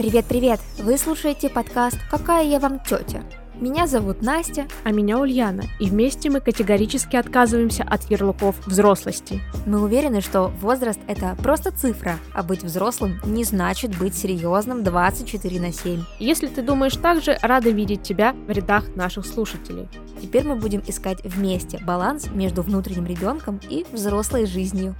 Привет-привет! Вы слушаете подкаст «Какая я вам тетя?» Меня зовут Настя. А меня Ульяна. И вместе мы категорически отказываемся от ярлыков взрослости. Мы уверены, что возраст – это просто цифра, а быть взрослым не значит быть серьезным 24 на 7. Если ты думаешь так же, рада видеть тебя в рядах наших слушателей. Теперь мы будем искать вместе баланс между внутренним ребенком и взрослой жизнью.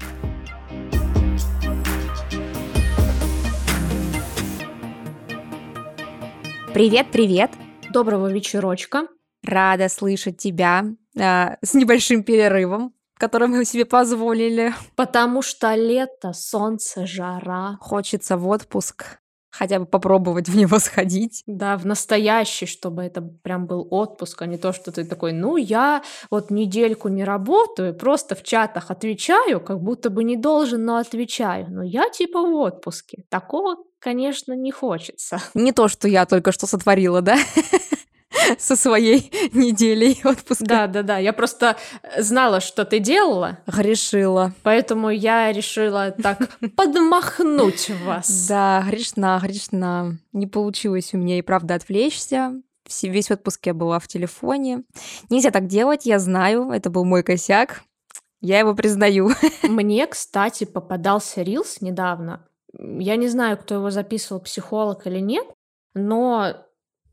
Привет-привет! Доброго вечерочка. Рада слышать тебя э, с небольшим перерывом, который мы себе позволили. Потому что лето, солнце, жара. Хочется в отпуск хотя бы попробовать в него сходить. Да, в настоящий, чтобы это прям был отпуск, а не то, что ты такой, ну, я вот недельку не работаю, просто в чатах отвечаю, как будто бы не должен, но отвечаю. Но я типа в отпуске. Такого, конечно, не хочется. Не то, что я только что сотворила, да? со своей неделей отпуска. Да, да, да. Я просто знала, что ты делала. Грешила. Поэтому я решила так подмахнуть вас. Да, грешна, грешна. Не получилось у меня и правда отвлечься. Весь отпуск я была в телефоне. Нельзя так делать, я знаю, это был мой косяк. Я его признаю. Мне, кстати, попадался Рилс недавно. Я не знаю, кто его записывал, психолог или нет, но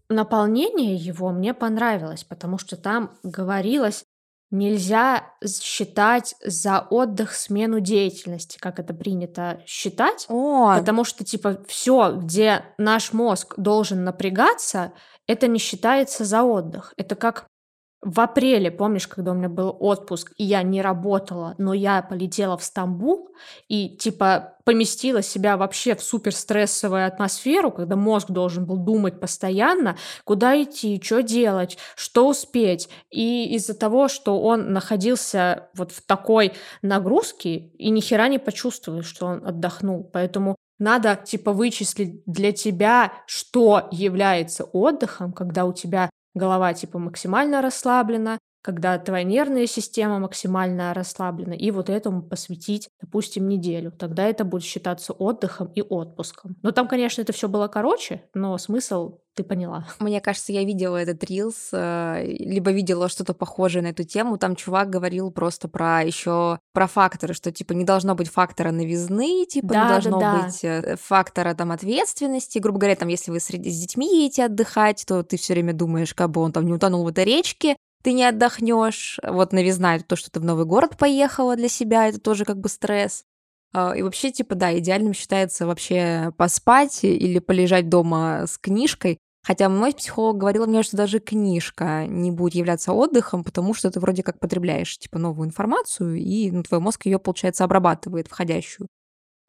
наполнение его мне понравилось, потому что там говорилось, нельзя считать за отдых смену деятельности, как это принято считать, О. потому что типа все, где наш мозг должен напрягаться, это не считается за отдых. Это как в апреле, помнишь, когда у меня был отпуск, и я не работала, но я полетела в Стамбул и, типа, поместила себя вообще в суперстрессовую атмосферу, когда мозг должен был думать постоянно, куда идти, что делать, что успеть. И из-за того, что он находился вот в такой нагрузке, и ни хера не почувствовал, что он отдохнул. Поэтому надо, типа, вычислить для тебя, что является отдыхом, когда у тебя голова типа максимально расслаблена, когда твоя нервная система максимально расслаблена, и вот этому посвятить, допустим, неделю. Тогда это будет считаться отдыхом и отпуском. Но там, конечно, это все было короче, но смысл ты поняла. Мне кажется, я видела этот рилс, э, либо видела что-то похожее на эту тему. Там чувак говорил просто про еще про факторы, что типа не должно быть фактора новизны, типа да, не должно да, да. быть э, фактора там ответственности. Грубо говоря, там если вы с детьми едете отдыхать, то ты все время думаешь, как бы он там не утонул в этой речке, ты не отдохнешь. Вот новизна — это то, что ты в новый город поехала для себя, это тоже как бы стресс. А, и вообще, типа, да, идеальным считается вообще поспать или полежать дома с книжкой. Хотя мой психолог говорил мне, что даже книжка не будет являться отдыхом, потому что ты вроде как потребляешь, типа, новую информацию, и ну, твой мозг ее, получается, обрабатывает входящую.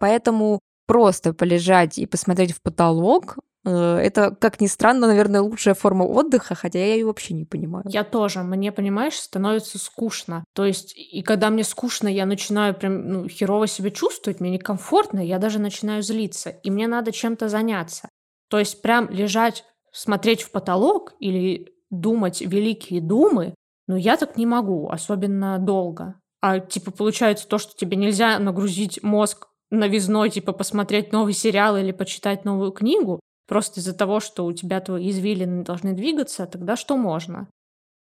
Поэтому просто полежать и посмотреть в потолок это, как ни странно, наверное, лучшая форма отдыха, хотя я ее вообще не понимаю. Я тоже. Мне, понимаешь, становится скучно. То есть, и когда мне скучно, я начинаю прям ну, херово себя чувствовать, мне некомфортно, я даже начинаю злиться. И мне надо чем-то заняться. То есть, прям лежать, смотреть в потолок или думать великие думы, ну, я так не могу, особенно долго. А, типа, получается то, что тебе нельзя нагрузить мозг новизной, типа, посмотреть новый сериал или почитать новую книгу, просто из-за того, что у тебя твои извилины должны двигаться, тогда что можно?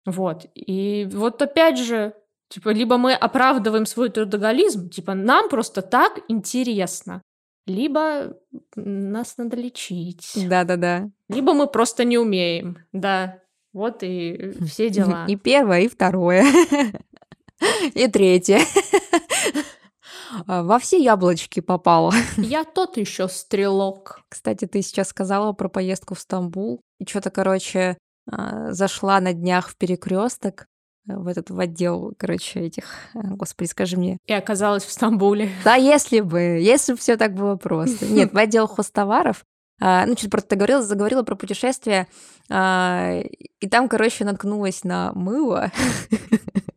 Вот. И вот опять же, типа, либо мы оправдываем свой трудоголизм, типа, нам просто так интересно, либо нас надо лечить. Да-да-да. Либо мы просто не умеем, да. Вот и все дела. И первое, и второе. И третье. А, во все яблочки попала. Я тот еще стрелок. Кстати, ты сейчас сказала про поездку в Стамбул. И что-то, короче, а, зашла на днях в перекресток э, в этот в отдел, короче, этих, э, господи, скажи мне. И оказалась в Стамбуле. Да, если бы, если бы все так было просто. Нет, в отдел хостоваров. А, ну, что-то просто говорила, заговорила про путешествия, и там, короче, наткнулась на мыло.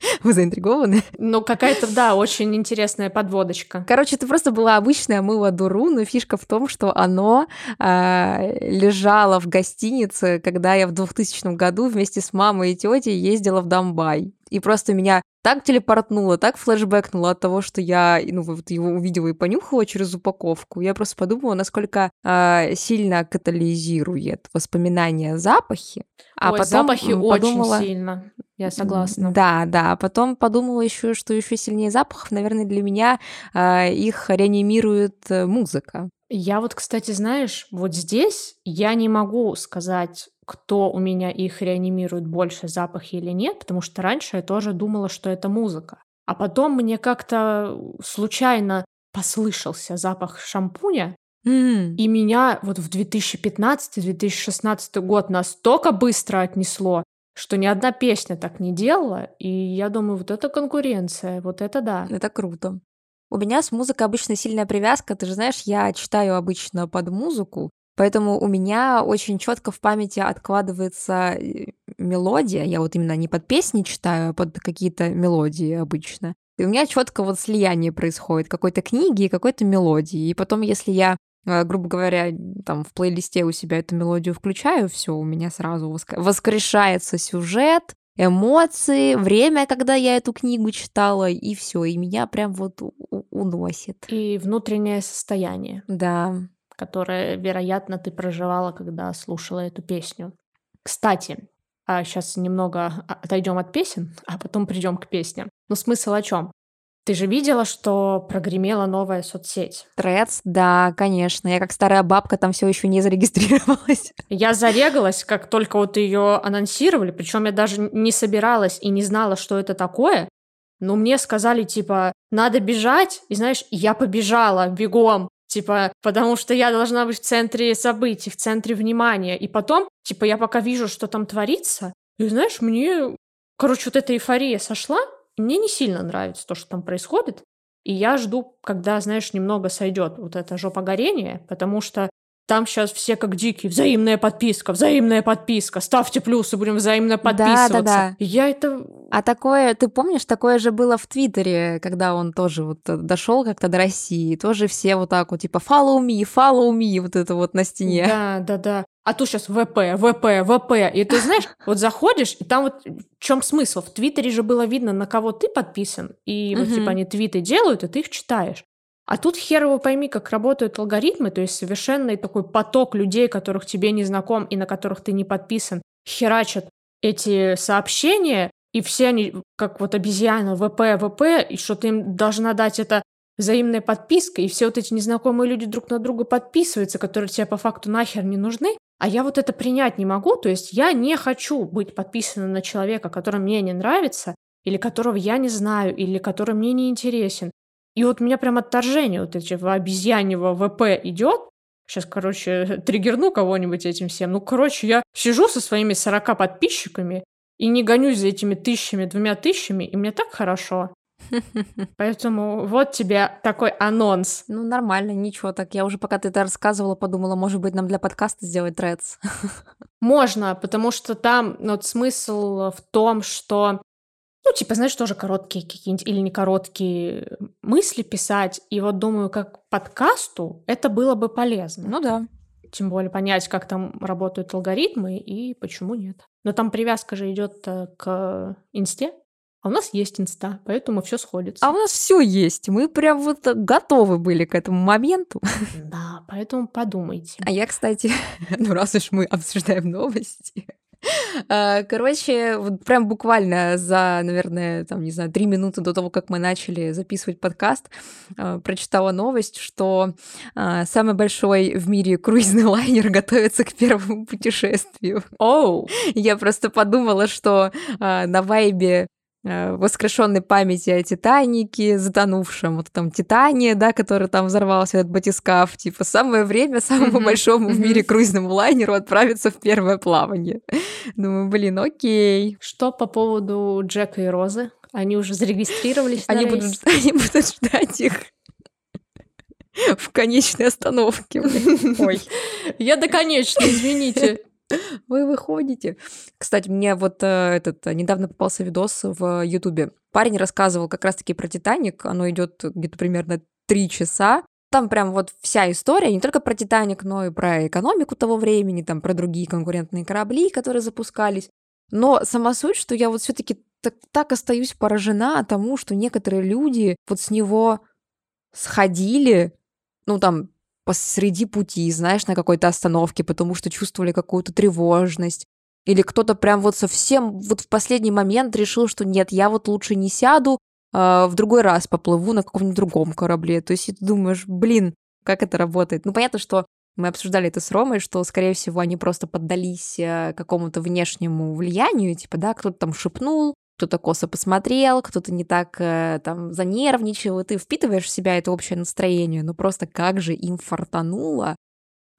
Вы заинтригованы? Ну, какая-то, да, очень интересная подводочка. Короче, это просто было обычное мыло Дуру, но фишка в том, что оно э, лежало в гостинице, когда я в 2000 году вместе с мамой и тетей ездила в Домбай. И просто меня так телепортнуло, так флешбэкнуло от того, что я ну, вот его увидела и понюхала через упаковку. Я просто подумала, насколько э, сильно катализирует воспоминания запахи. А Ой, потом запахи подумала... очень сильно. Я согласна. Да, да. А потом подумала еще, что еще сильнее запахов, наверное, для меня э, их реанимирует э, музыка. Я вот, кстати, знаешь, вот здесь я не могу сказать, кто у меня их реанимирует больше, запахи или нет, потому что раньше я тоже думала, что это музыка. А потом мне как-то случайно послышался запах шампуня, mm. и меня вот в 2015-2016 год настолько быстро отнесло, что ни одна песня так не делала, и я думаю, вот это конкуренция, вот это да. Это круто. У меня с музыкой обычно сильная привязка. Ты же знаешь, я читаю обычно под музыку, поэтому у меня очень четко в памяти откладывается э, мелодия. Я вот именно не под песни читаю, а под какие-то мелодии обычно. И у меня четко вот слияние происходит какой-то книги и какой-то мелодии. И потом, если я э, грубо говоря, там в плейлисте у себя эту мелодию включаю, все, у меня сразу воскрешается сюжет, эмоции, время, когда я эту книгу читала, и все, и меня прям вот уносит. И внутреннее состояние. Да. Которое, вероятно, ты проживала, когда слушала эту песню. Кстати, а сейчас немного отойдем от песен, а потом придем к песням. Но смысл о чем? Ты же видела, что прогремела новая соцсеть? Трец, да, конечно. Я как старая бабка там все еще не зарегистрировалась. Я зарегалась, как только вот ее анонсировали, причем я даже не собиралась и не знала, что это такое. Но мне сказали, типа, надо бежать, и знаешь, я побежала бегом, типа, потому что я должна быть в центре событий, в центре внимания. И потом, типа, я пока вижу, что там творится, и знаешь, мне, короче, вот эта эйфория сошла, мне не сильно нравится то, что там происходит. И я жду, когда, знаешь, немного сойдет вот это жопа горения, потому что там сейчас все как дикие. Взаимная подписка, взаимная подписка. Ставьте плюсы, будем взаимно подписываться. Да, да, да. Я это... А такое, ты помнишь, такое же было в Твиттере, когда он тоже вот дошел как-то до России. Тоже все вот так вот, типа, follow me, follow me, вот это вот на стене. Да, да, да. А тут сейчас ВП, ВП, ВП. И ты знаешь, вот заходишь, и там вот в чем смысл? В Твиттере же было видно, на кого ты подписан. И вот типа они твиты делают, и ты их читаешь. А тут хер его пойми, как работают алгоритмы, то есть совершенный такой поток людей, которых тебе не знаком и на которых ты не подписан, херачат эти сообщения, и все они, как вот обезьяна, ВП, ВП, и что ты им должна дать это взаимная подписка, и все вот эти незнакомые люди друг на друга подписываются, которые тебе по факту нахер не нужны, а я вот это принять не могу, то есть я не хочу быть подписана на человека, который мне не нравится, или которого я не знаю, или который мне не интересен. И вот у меня прям отторжение вот этого обезьяньего ВП идет. Сейчас, короче, триггерну кого-нибудь этим всем. Ну, короче, я сижу со своими 40 подписчиками и не гонюсь за этими тысячами, двумя тысячами, и мне так хорошо. Поэтому вот тебе такой анонс. Ну, нормально, ничего так. Я уже пока ты это рассказывала, подумала, может быть, нам для подкаста сделать трец. Можно, потому что там вот смысл в том, что ну, типа, знаешь, тоже короткие какие-нибудь или не короткие мысли писать. И вот думаю, как подкасту это было бы полезно. Ну да. Тем более понять, как там работают алгоритмы и почему нет. Но там привязка же идет э, к инсте. А у нас есть инста, поэтому все сходится. А у нас все есть. Мы прям вот готовы были к этому моменту. Да, поэтому подумайте. А я, кстати, ну раз уж мы обсуждаем новости, короче, вот прям буквально за, наверное, там, не знаю, три минуты до того, как мы начали записывать подкаст, а, прочитала новость, что а, самый большой в мире круизный лайнер готовится к первому путешествию. Оу! Oh. Я просто подумала, что на вайбе воскрешенной памяти о Титанике, затонувшем, вот там Титане, да, который там взорвался, этот батискаф, типа самое время самому большому в мире круизному лайнеру отправиться в первое плавание. Думаю, блин, окей. Что по поводу Джека и Розы? Они уже зарегистрировались они будут, они будут ждать их в конечной остановке. Ой. Я до конечной, извините. Вы выходите. Кстати, мне вот э, этот э, недавно попался видос в Ютубе. Парень рассказывал как раз-таки про Титаник. Оно идет где-то примерно три часа. Там прям вот вся история, не только про Титаник, но и про экономику того времени, там про другие конкурентные корабли, которые запускались. Но сама суть, что я вот все-таки так, так остаюсь поражена тому, что некоторые люди вот с него сходили, ну там посреди пути, знаешь, на какой-то остановке, потому что чувствовали какую-то тревожность. Или кто-то прям вот совсем вот в последний момент решил, что нет, я вот лучше не сяду, а в другой раз поплыву на каком-нибудь другом корабле. То есть ты думаешь, блин, как это работает? Ну, понятно, что мы обсуждали это с Ромой, что, скорее всего, они просто поддались э, какому-то внешнему влиянию, типа, да, кто-то там шепнул, кто-то косо посмотрел, кто-то не так э, там занервничал, и ты впитываешь в себя это общее настроение, ну просто как же им фартануло.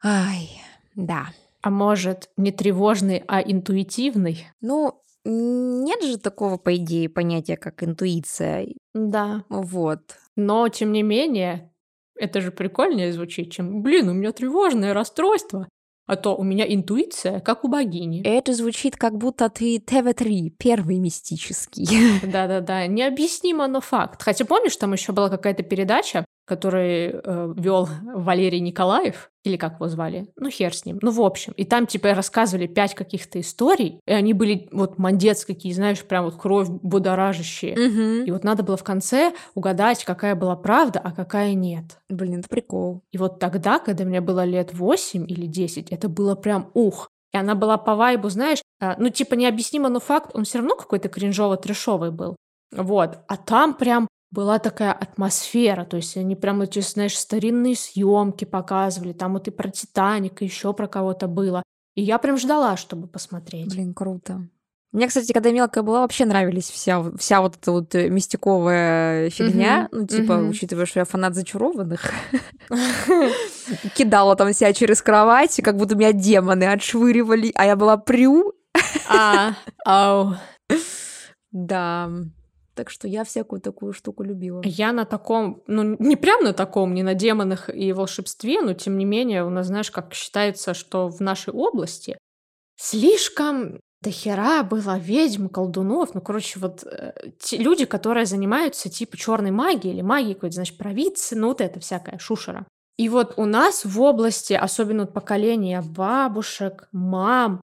Ай, да. А может, не тревожный, а интуитивный? Ну, нет же такого, по идее, понятия, как интуиция. Да. Вот. Но, тем не менее, это же прикольнее звучит, чем «блин, у меня тревожное расстройство». А то у меня интуиция, как у богини. Это звучит, как будто ты ТВ-3, первый мистический. Да-да-да, необъяснимо, но факт. Хотя помнишь, там еще была какая-то передача, который э, вел Валерий Николаев, или как его звали, ну хер с ним, ну в общем. И там типа рассказывали пять каких-то историй, и они были вот мандец какие, знаешь, прям вот кровь будоражащие. Мгм. И вот надо было в конце угадать, какая была правда, а какая нет. Блин, это прикол. И вот тогда, когда мне было лет 8 или 10, это было прям ух. И она была по вайбу, знаешь, а, ну типа необъяснимо, но факт, он все равно какой-то кринжово-трешовый был. Вот. А там прям была такая атмосфера, то есть они прям эти, знаешь, старинные съемки показывали, там вот и про Титаник, и еще про кого-то было. И я прям ждала, чтобы посмотреть. Блин, круто. Мне, кстати, когда я мелкая была, вообще нравились вся, вся вот эта вот э, мистиковая фигня. Мгм, Ну, типа, мгм. учитывая, что я фанат зачарованных, кидала там себя через кровать, и как будто меня демоны отшвыривали, а я была прю. А, ау. Да. Так что я всякую такую штуку любила. Я на таком, ну не прям на таком, не на демонах и волшебстве, но тем не менее у нас, знаешь, как считается, что в нашей области слишком дохера было ведьм, колдунов, ну, короче, вот э, те люди, которые занимаются типа черной магией или магией какой-то, значит, провидцы, ну, вот это всякая шушера. И вот у нас в области, особенно вот поколение бабушек, мам,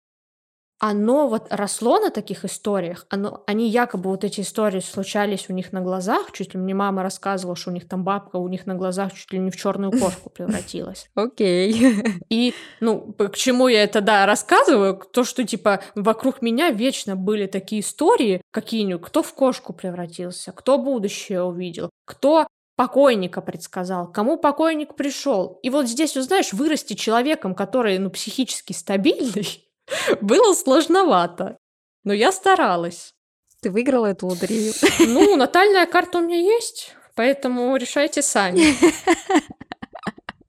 оно вот росло на таких историях, оно, они якобы вот эти истории случались у них на глазах, чуть ли мне мама рассказывала, что у них там бабка у них на глазах чуть ли не в черную кошку превратилась. Окей. И, ну, к чему я это, да, рассказываю? То, что, типа, вокруг меня вечно были такие истории, какие-нибудь, кто в кошку превратился, кто будущее увидел, кто покойника предсказал, кому покойник пришел. И вот здесь, вот, знаешь, вырасти человеком, который, ну, психически стабильный, было сложновато. Но я старалась. Ты выиграла эту лотерею? Ну, натальная карта у меня есть, поэтому решайте сами.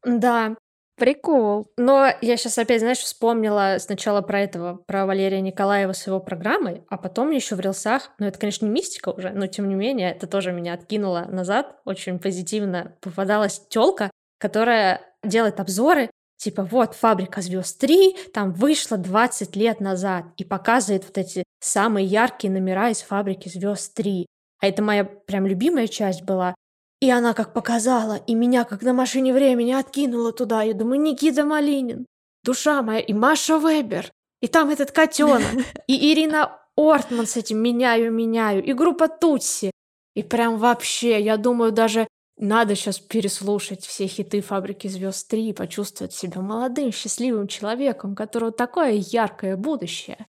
Да, Прикол. Но я сейчас опять, знаешь, вспомнила сначала про этого, про Валерия Николаева с его программой, а потом еще в рилсах, ну это, конечно, не мистика уже, но тем не менее, это тоже меня откинуло назад, очень позитивно попадалась телка, которая делает обзоры, типа вот «Фабрика звезд 3», там вышла 20 лет назад и показывает вот эти самые яркие номера из «Фабрики звезд 3». А это моя прям любимая часть была, и она как показала, и меня как на машине времени откинула туда. Я думаю, Никита Малинин, душа моя, и Маша Вебер, и там этот котенок, и Ирина Ортман с этим «Меняю, меняю», и группа Тутси. И прям вообще, я думаю, даже надо сейчас переслушать все хиты «Фабрики звезд 3» и почувствовать себя молодым, счастливым человеком, у которого такое яркое будущее.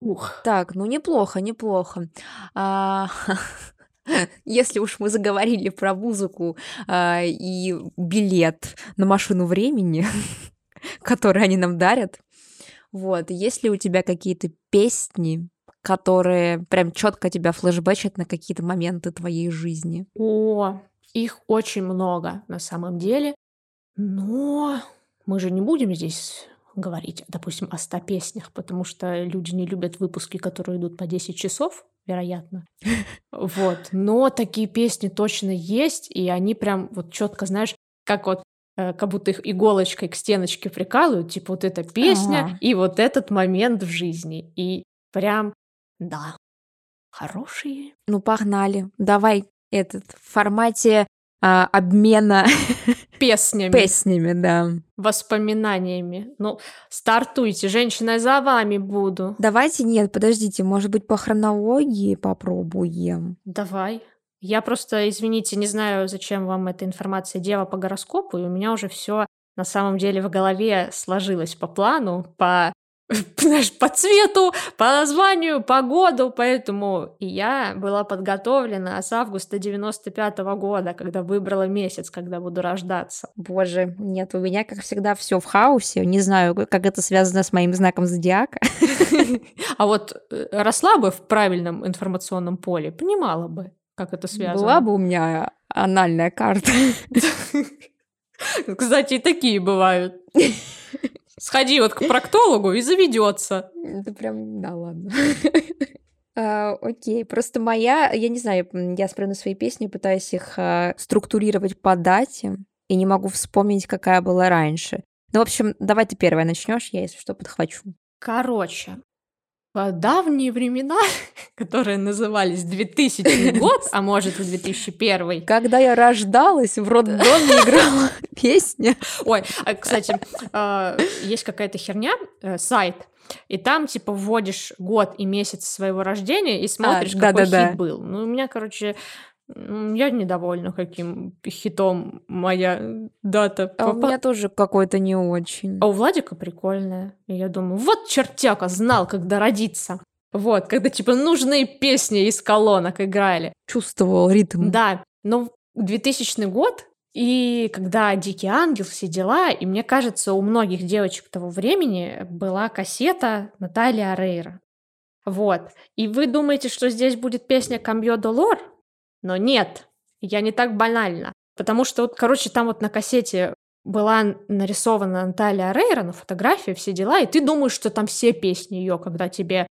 Ух. Так, ну неплохо, неплохо. А, Если уж мы заговорили про музыку а, и билет на машину времени, который они нам дарят, вот, есть ли у тебя какие-то песни, которые прям четко тебя флешбэчат на какие-то моменты твоей жизни? О, их очень много на самом деле. Но мы же не будем здесь говорить, допустим, о 100 песнях, потому что люди не любят выпуски, которые идут по 10 часов, вероятно. Вот. Но такие песни точно есть, и они прям вот четко, знаешь, как вот э, как будто их иголочкой к стеночке прикалывают, типа вот эта песня Ага. и вот этот момент в жизни. И прям, да, хорошие. Ну, погнали. Давай этот в формате а, обмена песнями. Песнями, да. Воспоминаниями. Ну, стартуйте, женщина, я за вами буду. Давайте, нет, подождите, может быть, по хронологии попробуем? Давай. Я просто, извините, не знаю, зачем вам эта информация дева по гороскопу, и у меня уже все на самом деле в голове сложилось по плану, по знаешь, по цвету, по названию, по году, поэтому и я была подготовлена с августа 95 -го года, когда выбрала месяц, когда буду рождаться. Боже, нет, у меня, как всегда, все в хаосе. Не знаю, как это связано с моим знаком зодиака. А вот э, росла бы в правильном информационном поле, понимала бы, как это связано. Была бы у меня анальная карта. Кстати, и такие бывают. Сходи вот к проктологу и заведется. Это прям, да, ладно. А, окей, просто моя, я не знаю, я смотрю на свои песни, пытаюсь их а, структурировать по дате, и не могу вспомнить, какая была раньше. Ну, в общем, давай ты первая начнешь, я, если что, подхвачу. Короче, в давние времена, которые назывались 2000 год, а может и 2001. Когда я рождалась, в роддоме играла песня. Ой, а, кстати, а, есть какая-то херня, э, сайт, и там, типа, вводишь год и месяц своего рождения и смотришь, а, какой да, хит был. Ну, у меня, короче, я недовольна, каким хитом моя дата. А у меня тоже какой-то не очень. А у Владика прикольная. И я думаю, вот чертяка знал, когда родиться. Вот, когда, типа, нужные песни из колонок играли. Чувствовал ритм. Да, но 2000 год, и когда «Дикий ангел», все дела, и мне кажется, у многих девочек того времени была кассета Натальи Арейра. Вот. И вы думаете, что здесь будет песня «Камбьё Долор»? Но нет, я не так банально. Потому что, вот, короче, там вот на кассете была нарисована Наталья Рейра на фотографии, все дела, и ты думаешь, что там все песни ее, когда тебе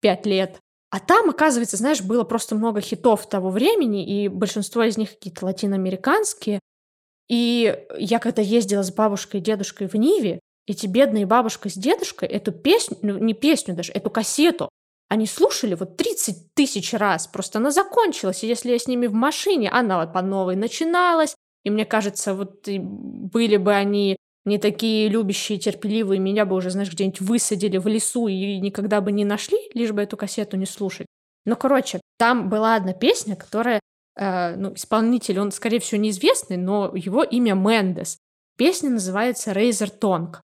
пять лет. А там, оказывается, знаешь, было просто много хитов того времени, и большинство из них какие-то латиноамериканские. И я когда ездила с бабушкой и дедушкой в Ниве, эти бедные бабушка с дедушкой эту песню, ну не песню даже, эту кассету они слушали вот 30 тысяч раз, просто она закончилась, и если я с ними в машине, она вот по новой начиналась, и мне кажется, вот были бы они не такие любящие, терпеливые, меня бы уже, знаешь, где-нибудь высадили в лесу и никогда бы не нашли, лишь бы эту кассету не слушать. Но, короче, там была одна песня, которая, э, ну, исполнитель, он, скорее всего, неизвестный, но его имя Мендес. Песня называется «Razor Tongue».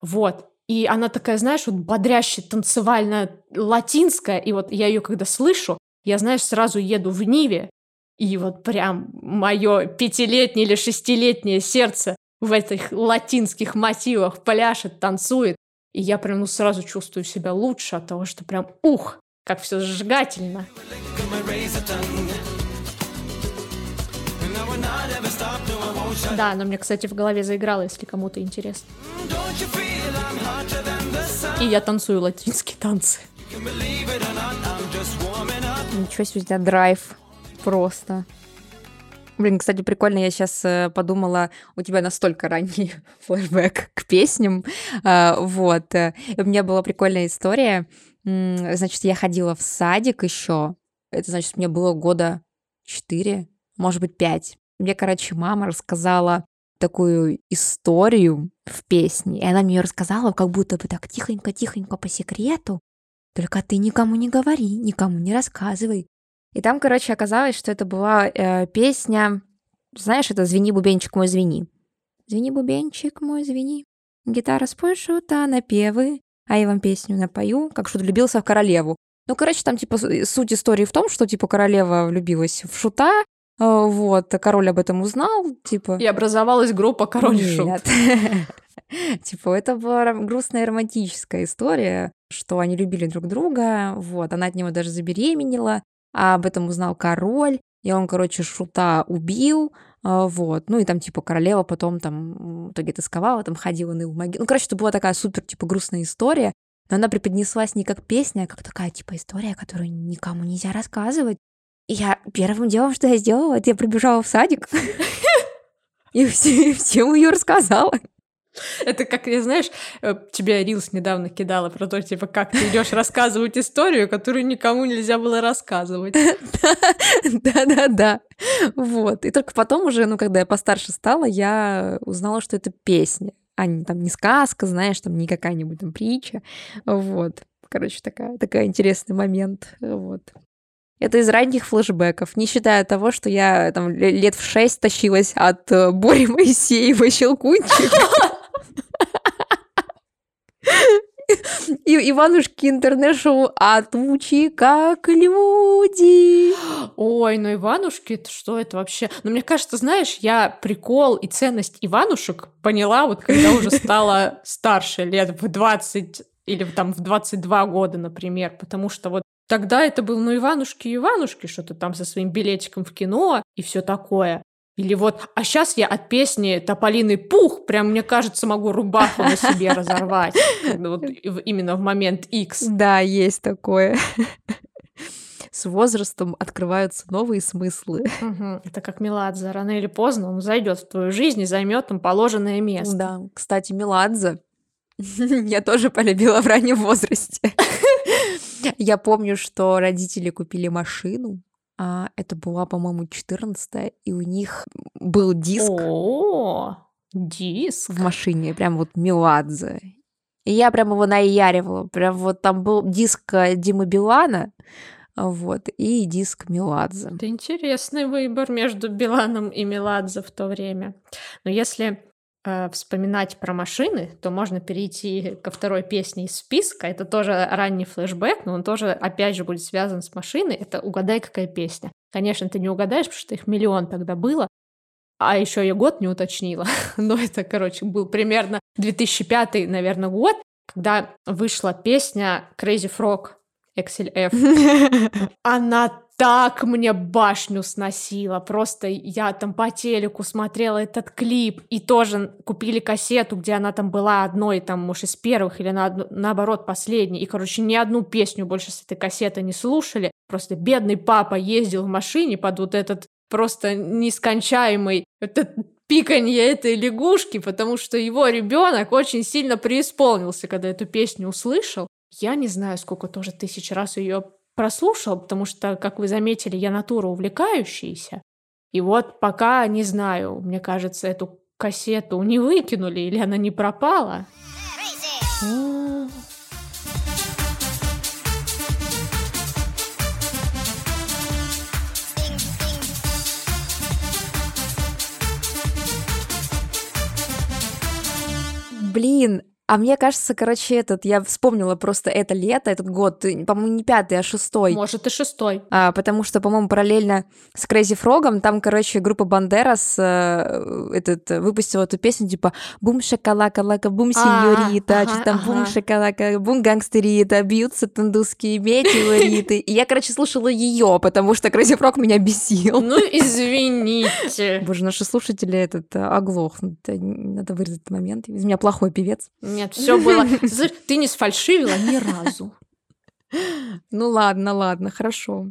Вот. И она такая, знаешь, вот бодрящая, танцевальная, латинская. И вот я ее когда слышу, я, знаешь, сразу еду в Ниве, и вот прям мое пятилетнее или шестилетнее сердце в этих латинских мотивах пляшет, танцует. И я прям ну, сразу чувствую себя лучше от того, что прям ух, как все сжигательно. Да, она мне, кстати, в голове заиграла, если кому-то интересно. И я танцую латинские танцы. Ничего себе, у тебя драйв. Просто. Блин, кстати, прикольно, я сейчас э, подумала, у тебя настолько ранний флешбэк к песням. А, вот. Э, у меня была прикольная история. Значит, я ходила в садик еще. Это значит, мне было года 4, может быть, 5. Мне, короче, мама рассказала такую историю в песне, и она мне рассказала как будто бы так тихонько-тихонько по секрету, только ты никому не говори, никому не рассказывай. И там, короче, оказалось, что это была э, песня, знаешь, это «Звени, бубенчик мой, звени». «Звени, бубенчик мой, звени, гитара спой шута напевы, а я вам песню напою, как шут влюбился в королеву». Ну, короче, там, типа, суть истории в том, что, типа, королева влюбилась в шута, вот, король об этом узнал, типа... И образовалась группа «Король и Шут». Типа, это была грустная романтическая история, что они любили друг друга, вот, она от него даже забеременела, а об этом узнал король, и он, короче, Шута убил, а, вот, ну и там, типа, королева потом там в итоге тосковала, там ходила на его могилу. Ну, короче, это была такая супер, типа, грустная история, но она преподнеслась не как песня, а как такая, типа, история, которую никому нельзя рассказывать. Я первым делом, что я сделала, это я прибежала в садик и всем ее рассказала. Это как, я знаешь, э, тебе Рилс недавно кидала про то, типа, как ты идешь рассказывать историю, которую никому нельзя было рассказывать. Да-да-да. Вот. И только потом уже, ну, когда я постарше стала, я узнала, что это песня, а не там не сказка, знаешь, там не какая-нибудь там притча. Вот. Короче, такая, такая интересный момент. Вот. Это из ранних флешбеков, не считая того, что я там лет в шесть тащилась от э, Бори Моисеева Щелкунчика. И Иванушки интернешнл от Мучи как люди. Ой, ну Иванушки, что это вообще? Ну, мне кажется, знаешь, я прикол и ценность Иванушек поняла вот когда уже стала старше, лет в 20 или там в 22 года, например, потому что вот Тогда это был, ну, Иванушки, Иванушки, что-то там со своим билетиком в кино и все такое. Или вот, а сейчас я от песни «Тополиный пух» прям, мне кажется, могу рубаху на себе разорвать. Вот именно в момент X. Да, есть такое. С возрастом открываются новые смыслы. Угу. Это как Меладзе. Рано или поздно он зайдет в твою жизнь и займет там положенное место. Да, кстати, Меладзе я тоже полюбила в раннем возрасте. Я помню, что родители купили машину, а это была, по-моему, 14 и у них был диск. О, диск. В машине, прям вот Меладзе. И я прям его наяривала. Прям вот там был диск э, Димы Билана, вот, и диск Меладзе. Это интересный выбор между Биланом и Меладзе в то время. Но если вспоминать про машины, то можно перейти ко второй песне из списка. Это тоже ранний флешбэк, но он тоже, опять же, будет связан с машиной. Это «Угадай, какая песня». Конечно, ты не угадаешь, потому что их миллион тогда было. А еще я год не уточнила. но это, короче, был примерно 2005, наверное, год, когда вышла песня Crazy Frog XLF. Она так мне башню сносила. Просто я там по телеку смотрела этот клип, и тоже купили кассету, где она там была одной, там, может, из первых, или на, наоборот, последней. И, короче, ни одну песню больше с этой кассеты не слушали. Просто бедный папа ездил в машине под вот этот просто нескончаемый этот пиканье этой лягушки, потому что его ребенок очень сильно преисполнился, когда эту песню услышал. Я не знаю, сколько тоже тысяч раз ее прослушал, потому что, как вы заметили, я натура увлекающаяся. И вот пока, не знаю, мне кажется, эту кассету не выкинули или она не пропала. Блин, а мне кажется, короче, этот, я вспомнила просто это лето, этот год, по-моему, не пятый, а шестой. Может, и шестой. А, потому что, по-моему, параллельно с Crazy Frog, там, короче, группа Бандерас э, этот, выпустила эту песню, типа «Бум шоколака лака, бум сеньорита», а, что там ага. «Бум шоколака, бум гангстерита», «Бьются тандусские метеориты». И я, короче, слушала ее, потому что Crazy Frog меня бесил. Ну, извините. Боже, наши слушатели этот э, оглохнут. Надо вырезать этот момент. Из меня плохой певец. Нет, все было. Ты не сфальшивила ни разу. Ну ладно, ладно, хорошо.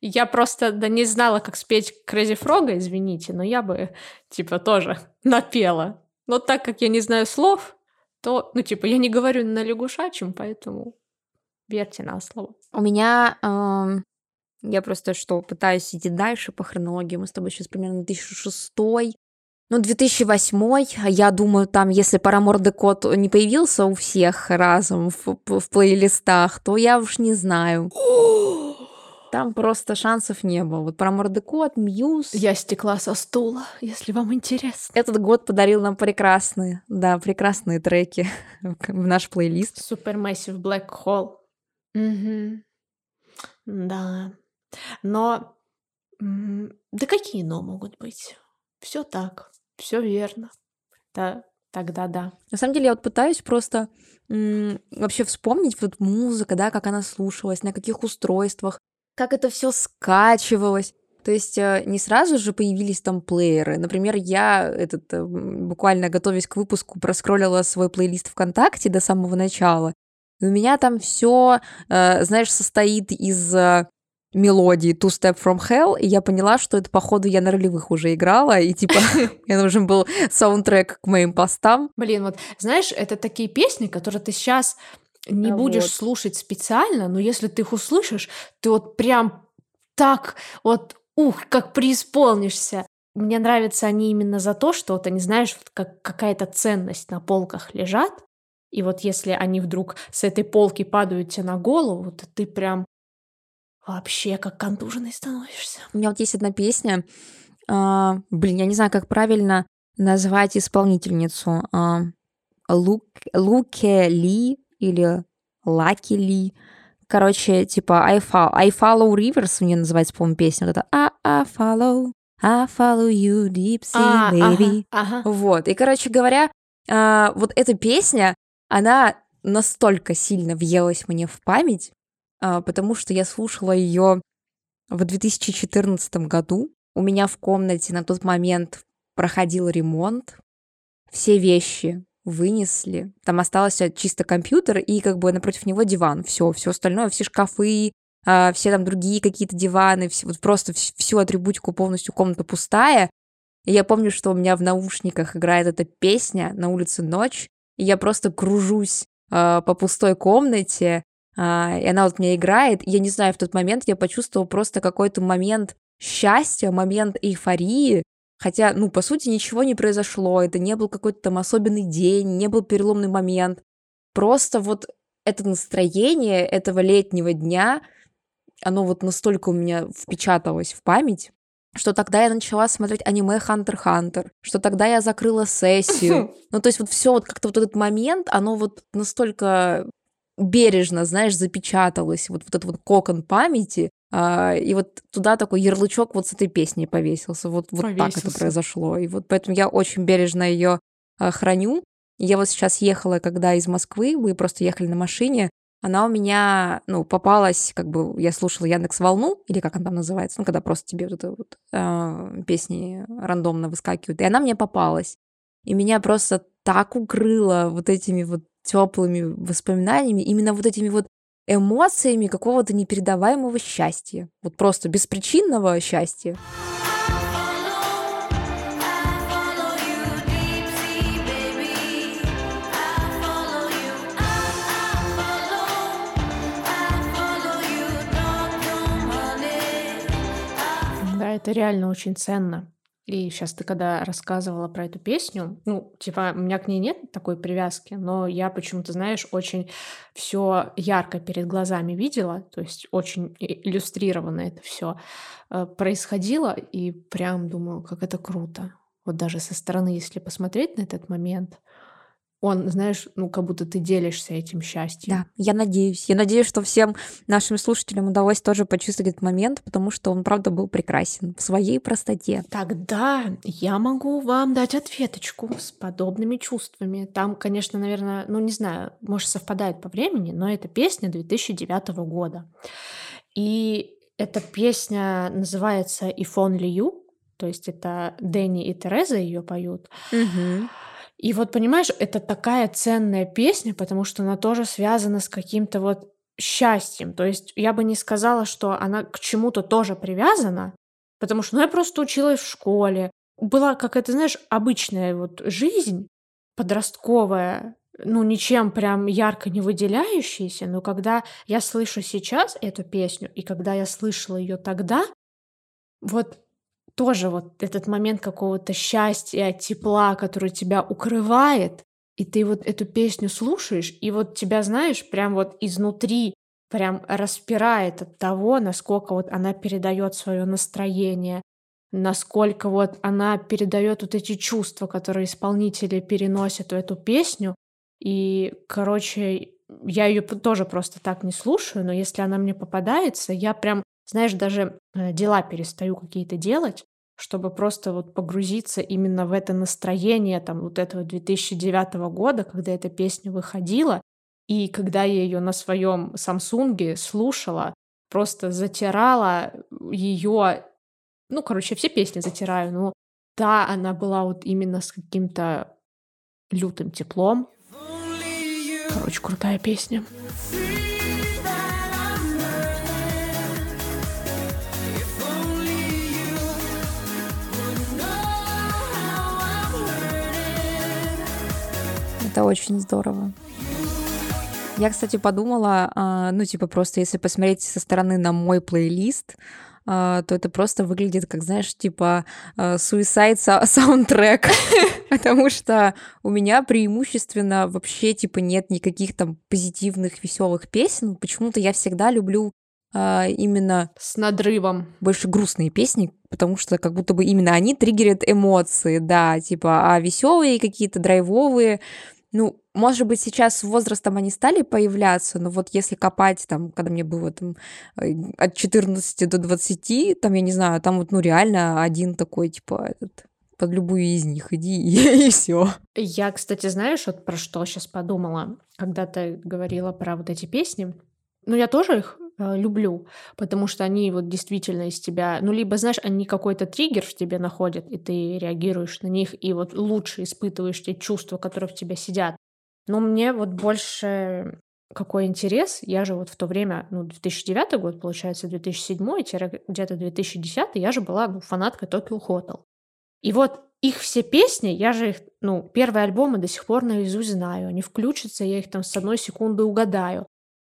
Я просто да, не знала, как спеть Crazy Frog, извините, но я бы, типа, тоже напела. Но так как я не знаю слов, то, ну, типа, я не говорю на лягушачьем, поэтому верьте на слово. У меня... Я просто что, пытаюсь идти дальше по хронологии. Мы с тобой сейчас примерно 2006 ну, 2008, я думаю, там, если Параморды код не появился у всех разом в, в плейлистах, то я уж не знаю. Там просто шансов не было. Вот про Мордекот, Мьюз. Я стекла со стула, если вам интересно. Этот год подарил нам прекрасные, да, прекрасные треки в наш плейлист. Supermassive Black Hole. Угу. Да. Но... Да какие но могут быть? Все так. Все верно. Да, тогда да. На самом деле я вот пытаюсь просто м, вообще вспомнить вот музыка, да, как она слушалась, на каких устройствах, как это все скачивалось. То есть э, не сразу же появились там плееры. Например, я этот, э, буквально готовясь к выпуску проскроллила свой плейлист ВКонтакте до самого начала. И у меня там все, э, знаешь, состоит из мелодии Two Step From Hell, и я поняла, что это, походу, я на ролевых уже играла, и типа мне нужен был саундтрек к моим постам. Блин, вот знаешь, это такие песни, которые ты сейчас не а будешь вот. слушать специально, но если ты их услышишь, ты вот прям так вот, ух, как преисполнишься. Мне нравятся они именно за то, что вот они, знаешь, вот как какая-то ценность на полках лежат, и вот если они вдруг с этой полки падают тебе на голову, то ты прям вообще как контуженный становишься. У меня вот есть одна песня, а, блин, я не знаю, как правильно назвать исполнительницу. А, Лук, Луке Ли или Лаки Ли. Короче, типа I follow, I follow Rivers, у нее называется, по-моему, песня. Вот это I, I follow, I follow you deep sea, а, baby. Ага, ага. Вот. И, короче говоря, а, вот эта песня, она настолько сильно въелась мне в память, а, потому что я слушала ее в 2014 году. У меня в комнате на тот момент проходил ремонт. Все вещи вынесли. Там остался чисто компьютер и как бы напротив него диван. Все, все остальное, все шкафы, а, все там другие какие-то диваны, все, вот просто всю атрибутику полностью комната пустая. И я помню, что у меня в наушниках играет эта песня «На улице ночь», и я просто кружусь э, по пустой комнате, а, и она вот мне играет. Я не знаю, в тот момент я почувствовала просто какой-то момент счастья, момент эйфории, хотя, ну, по сути, ничего не произошло, это не был какой-то там особенный день, не был переломный момент. Просто вот это настроение этого летнего дня, оно вот настолько у меня впечаталось в память, что тогда я начала смотреть аниме Хантер Хантер, что тогда я закрыла сессию. Ну, то есть вот все вот как-то вот этот момент, оно вот настолько бережно, знаешь, запечаталось, вот, вот этот вот кокон памяти, а, и вот туда такой ярлычок вот с этой песней повесился. Вот, вот повесился. так это произошло. И вот поэтому я очень бережно ее а, храню. Я вот сейчас ехала, когда из Москвы, мы просто ехали на машине, она у меня, ну, попалась, как бы, я слушала Яндекс Волну, или как она там называется, ну, когда просто тебе вот это вот э, песни рандомно выскакивают, и она мне попалась. И меня просто так укрыло вот этими вот теплыми воспоминаниями, именно вот этими вот эмоциями какого-то непередаваемого счастья. Вот просто беспричинного счастья. Это реально очень ценно. И сейчас ты когда рассказывала про эту песню, ну, типа, у меня к ней нет такой привязки, но я почему-то, знаешь, очень все ярко перед глазами видела, то есть очень иллюстрированно это все э, происходило, и прям думаю, как это круто. Вот даже со стороны, если посмотреть на этот момент, он, знаешь, ну, как будто ты делишься этим счастьем. Да, я надеюсь. Я надеюсь, что всем нашим слушателям удалось тоже почувствовать этот момент, потому что он, правда, был прекрасен в своей простоте. Тогда я могу вам дать ответочку с подобными чувствами. Там, конечно, наверное, ну, не знаю, может, совпадает по времени, но это песня 2009 года. И эта песня называется «If Only You», то есть это Дэнни и Тереза ее поют. Угу. И вот, понимаешь, это такая ценная песня, потому что она тоже связана с каким-то вот счастьем. То есть я бы не сказала, что она к чему-то тоже привязана, потому что ну, я просто училась в школе. Была какая-то, знаешь, обычная вот жизнь подростковая, ну, ничем прям ярко не выделяющаяся, но когда я слышу сейчас эту песню, и когда я слышала ее тогда, вот тоже вот этот момент какого-то счастья, тепла, который тебя укрывает, и ты вот эту песню слушаешь, и вот тебя, знаешь, прям вот изнутри прям распирает от того, насколько вот она передает свое настроение, насколько вот она передает вот эти чувства, которые исполнители переносят в эту песню. И, короче, я ее тоже просто так не слушаю, но если она мне попадается, я прям знаешь, даже э, дела перестаю какие-то делать, чтобы просто вот погрузиться именно в это настроение там вот этого 2009 года, когда эта песня выходила, и когда я ее на своем Самсунге слушала, просто затирала ее, ну, короче, все песни затираю, но да, она была вот именно с каким-то лютым теплом. Короче, крутая песня. Это очень здорово. Я, кстати, подумала, а, ну, типа, просто если посмотреть со стороны на мой плейлист, а, то это просто выглядит как, знаешь, типа а, Suicide саундтрек, потому что у меня преимущественно вообще, типа, нет никаких там позитивных, веселых песен. Почему-то я всегда люблю именно с надрывом больше грустные песни, потому что как будто бы именно они триггерят эмоции, да, типа, а веселые какие-то драйвовые, ну, может быть, сейчас с возрастом они стали появляться, но вот если копать там, когда мне было там э, от 14 до 20, там, я не знаю, там вот, ну, реально один такой, типа, этот, под любую из них иди и, и все. Я, кстати, знаешь, вот про что сейчас подумала, когда ты говорила про вот эти песни. Ну, я тоже их люблю, потому что они вот действительно из тебя, ну, либо, знаешь, они какой-то триггер в тебе находят, и ты реагируешь на них, и вот лучше испытываешь те чувства, которые в тебе сидят. Но мне вот больше какой интерес. Я же вот в то время, ну, 2009 год, получается, 2007, где-то 2010, я же была ну, фанаткой Tokyo Hotel. И вот их все песни, я же их, ну, первые альбомы до сих пор наизусть знаю. Они включатся, я их там с одной секунды угадаю.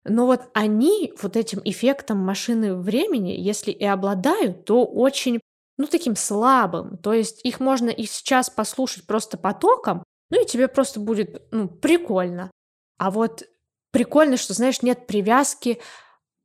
Но вот они вот этим эффектом машины времени, если и обладают, то очень, ну, таким слабым. То есть их можно и сейчас послушать просто потоком, ну и тебе просто будет, ну, прикольно. А вот прикольно, что, знаешь, нет привязки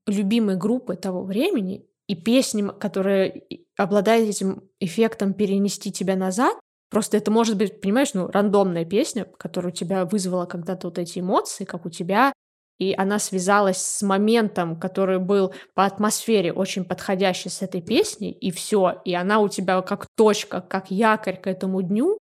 любимой группы того времени и песни, которые обладают этим эффектом перенести тебя назад. Просто это может быть, понимаешь, ну, рандомная песня, которая у тебя вызвала когда-то вот эти эмоции, как у тебя, и она связалась с моментом, который был по атмосфере очень подходящий с этой песней, и все, и она у тебя как точка, как якорь к этому дню,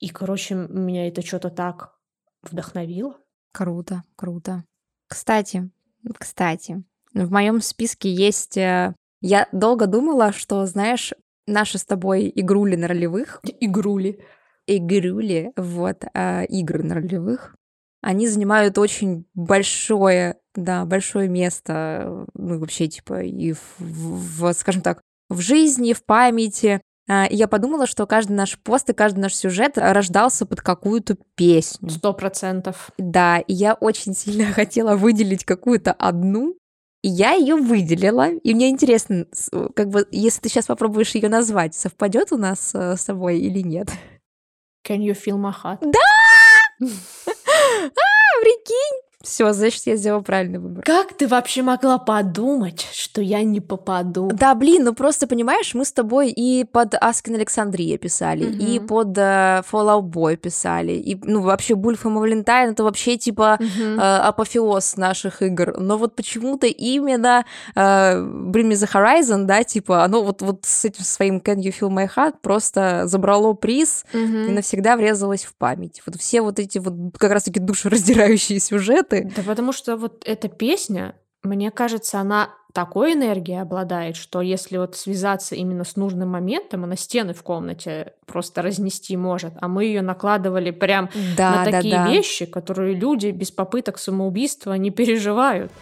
и, короче, меня это что-то так вдохновило. Круто, круто. Кстати, кстати, в моем списке есть... Э, я долго думала, что, знаешь, наши с тобой игрули на ролевых... Игрули. Игрули, вот, а, игры на ролевых, они занимают очень большое, да, большое место, ну, вообще, типа, и в, в скажем так, в жизни, в памяти, а, и я подумала, что каждый наш пост и каждый наш сюжет рождался под какую-то песню. Сто процентов. Да, и я очень сильно хотела выделить какую-то одну, и я ее выделила. И мне интересно, как бы, если ты сейчас попробуешь ее назвать, совпадет у нас с тобой или нет? Can you feel my heart? Да! А, прикинь! Все, значит, я сделала правильный выбор. Как ты вообще могла подумать, что я не попаду? Да, блин, ну просто понимаешь, мы с тобой и под Аскин Александрия писали, угу. и под э, Fallout Boy писали, и ну вообще Бульф и Мавлентайн это вообще типа угу. э, апофеоз наших игр. Но вот почему-то именно э, Bring Me the Horizon, да, типа, оно вот, вот с этим своим Can You Feel My Heart просто забрало приз угу. и навсегда врезалось в память. Вот все вот эти вот как раз-таки душераздирающие сюжеты, сюжеты. Да потому что вот эта песня, мне кажется, она такой энергией обладает, что если вот связаться именно с нужным моментом, она стены в комнате просто разнести может. А мы ее накладывали прям да, на такие да, да. вещи, которые люди без попыток самоубийства не переживают.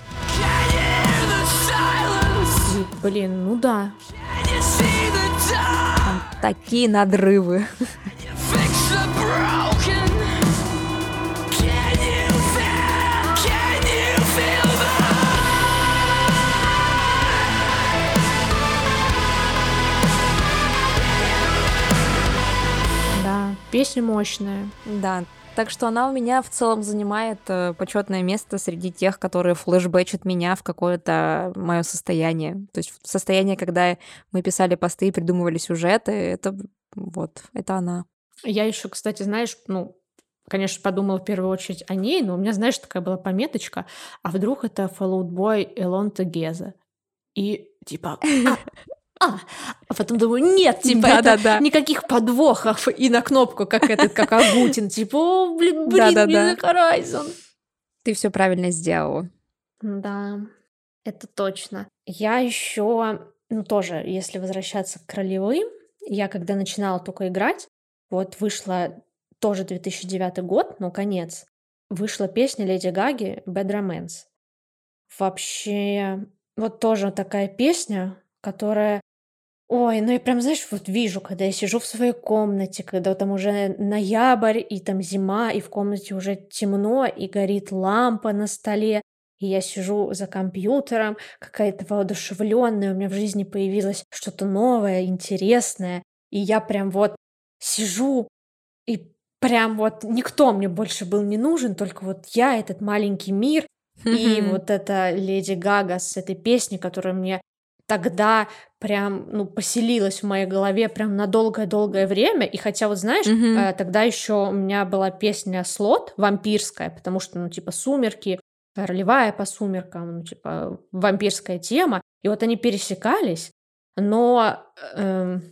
И, блин, ну да. Там такие надрывы. Песня мощная. Да, так что она у меня в целом занимает э, почетное место среди тех, которые флешбэчат меня в какое-то мое состояние. То есть в состояние, когда мы писали посты и придумывали сюжеты, это вот, это она. Я еще, кстати, знаешь, ну, конечно, подумала в первую очередь о ней, но у меня, знаешь, такая была пометочка, а вдруг это Fallout Boy Элонта Геза? И типа, а, а, потом думаю, нет, типа, да, это да, да. никаких подвохов и на кнопку, как этот, как Агутин, типа, о, блин, блин, да, да, да. Horizon. Ты все правильно сделала. Да, это точно. Я еще, ну тоже, если возвращаться к ролевым, я когда начинала только играть, вот вышла тоже 2009 год, но конец, вышла песня Леди Гаги «Bad Romance». Вообще, вот тоже такая песня, которая Ой, ну я прям, знаешь, вот вижу, когда я сижу в своей комнате, когда там уже ноябрь, и там зима, и в комнате уже темно, и горит лампа на столе, и я сижу за компьютером, какая-то воодушевленная, у меня в жизни появилось что-то новое, интересное, и я прям вот сижу, и прям вот никто мне больше был не нужен, только вот я, этот маленький мир, и вот эта Леди Гага с этой песней, которая мне тогда прям, ну, поселилась в моей голове прям на долгое-долгое время. И хотя, вот знаешь, э, тогда еще у меня была песня «Слот» вампирская, потому что, ну, типа, «Сумерки», ролевая по «Сумеркам», ну, типа, вампирская тема. И вот они пересекались, но эм,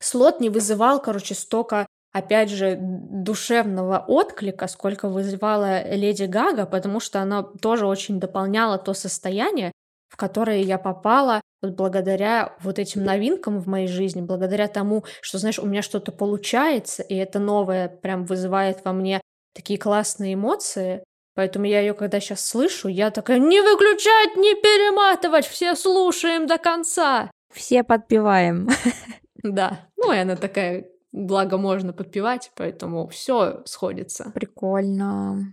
«Слот» не вызывал, короче, столько опять же, душевного отклика, сколько вызывала Леди Гага, потому что она тоже очень дополняла то состояние, в которое я попала вот благодаря вот этим новинкам в моей жизни, благодаря тому, что, знаешь, у меня что-то получается, и это новое прям вызывает во мне такие классные эмоции. Поэтому я ее, когда сейчас слышу, я такая, не выключать, не перематывать, все слушаем до конца. Все подпеваем. Да, ну и она такая Благо можно подпевать, поэтому все сходится. Прикольно.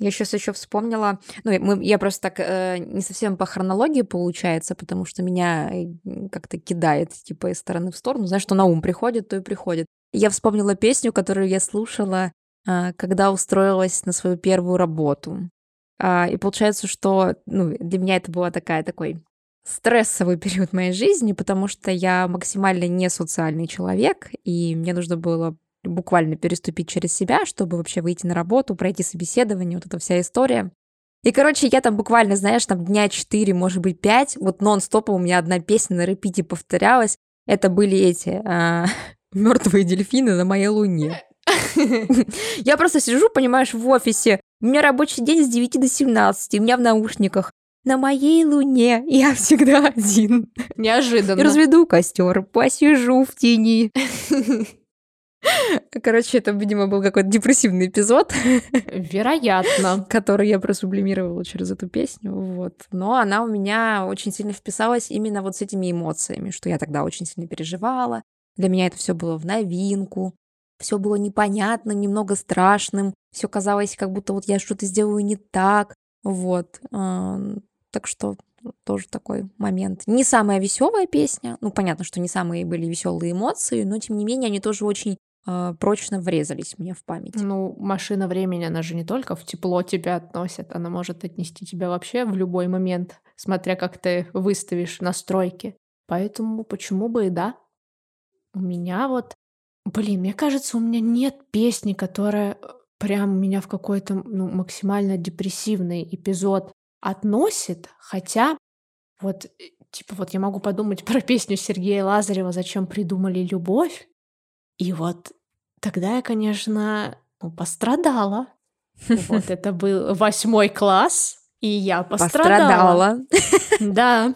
Я сейчас еще вспомнила, ну, мы, я просто так э, не совсем по хронологии получается, потому что меня э, как-то кидает, типа, из стороны в сторону. Знаешь, что на ум приходит, то и приходит. Я вспомнила песню, которую я слушала, э, когда устроилась на свою первую работу. Э, и получается, что ну, для меня это была такая такой стрессовый период моей жизни, потому что я максимально не социальный человек, и мне нужно было буквально переступить через себя, чтобы вообще выйти на работу, пройти собеседование, вот эта вся история. И, короче, я там буквально, знаешь, там дня 4, может быть, 5, вот нон-стопом у меня одна песня на репите повторялась. Это были эти а, мертвые дельфины на моей луне. Я просто сижу, понимаешь, в офисе. У меня рабочий день с 9 до 17, у меня в наушниках на моей луне я всегда один. Неожиданно. Разведу костер, посижу в тени. Короче, это, видимо, был какой-то депрессивный эпизод. Вероятно. Который я просублимировала через эту песню. Вот. Но она у меня очень сильно вписалась именно вот с этими эмоциями, что я тогда очень сильно переживала. Для меня это все было в новинку. Все было непонятно, немного страшным. Все казалось, как будто вот я что-то сделаю не так. Вот. Так что тоже такой момент. Не самая веселая песня. Ну, понятно, что не самые были веселые эмоции, но тем не менее они тоже очень прочно врезались мне в память. Ну, машина времени, она же не только в тепло тебя относит, она может отнести тебя вообще в любой момент, смотря как ты выставишь настройки. Поэтому почему бы и да? У меня вот... Блин, мне кажется, у меня нет песни, которая э, прям меня в какой-то ну, максимально депрессивный эпизод относит, хотя вот, э, типа, вот я могу подумать про песню Сергея Лазарева «Зачем придумали любовь?» И вот тогда я, конечно, ну, пострадала. Вот это был восьмой класс, и я пострадала. Пострадала. Да.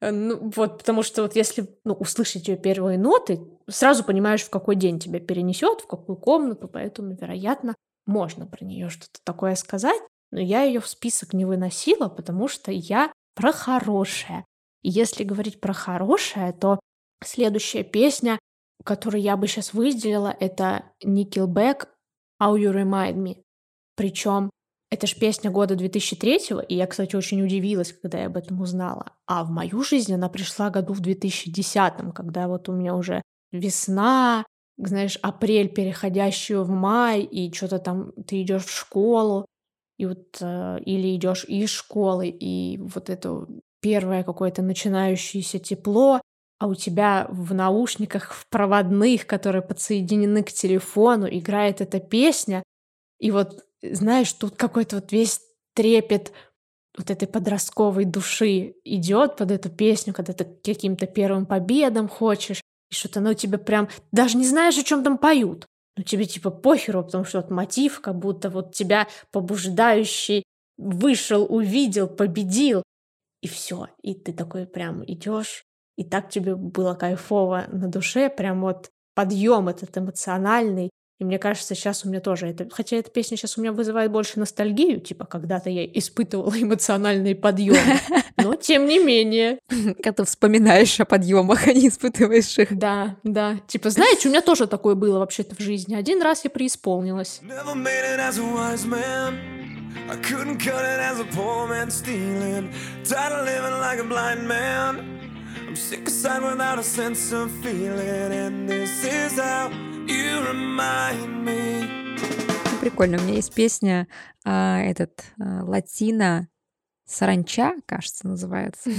Ну, вот, потому что вот если ну, услышать ее первые ноты, сразу понимаешь, в какой день тебя перенесет, в какую комнату, поэтому, вероятно, можно про нее что-то такое сказать но я ее в список не выносила, потому что я про хорошее. И если говорить про хорошее, то следующая песня, которую я бы сейчас выделила, это Nickelback «How You Remind Me». Причем это же песня года 2003 и я, кстати, очень удивилась, когда я об этом узнала. А в мою жизнь она пришла году в 2010, когда вот у меня уже весна, знаешь, апрель, переходящий в май, и что-то там ты идешь в школу, и вот э, или идешь из школы, и вот это первое какое-то начинающееся тепло, а у тебя в наушниках, в проводных, которые подсоединены к телефону, играет эта песня, и вот, знаешь, тут какой-то вот весь трепет вот этой подростковой души идет под эту песню, когда ты каким-то первым победам хочешь, и что-то, ну, тебе прям даже не знаешь, о чем там поют ну тебе типа похеру, потому что вот мотив, как будто вот тебя побуждающий вышел, увидел, победил, и все. И ты такой прям идешь, и так тебе было кайфово на душе, прям вот подъем этот эмоциональный. И мне кажется, сейчас у меня тоже это... Хотя эта песня сейчас у меня вызывает больше ностальгию, типа когда-то я испытывала эмоциональные подъемы. Но тем не менее. Когда ты вспоминаешь о подъемах, а не испытываешь их. Да, да. Типа, знаете, у меня тоже такое было вообще-то в жизни. Один раз я преисполнилась. I couldn't cut it as a poor man stealing. Tired of living like a blind man. I'm sick aside without a sense of feeling. And this is how you remind me. Прикольно, у меня есть песня, а, этот а, латина Саранча, кажется, называется.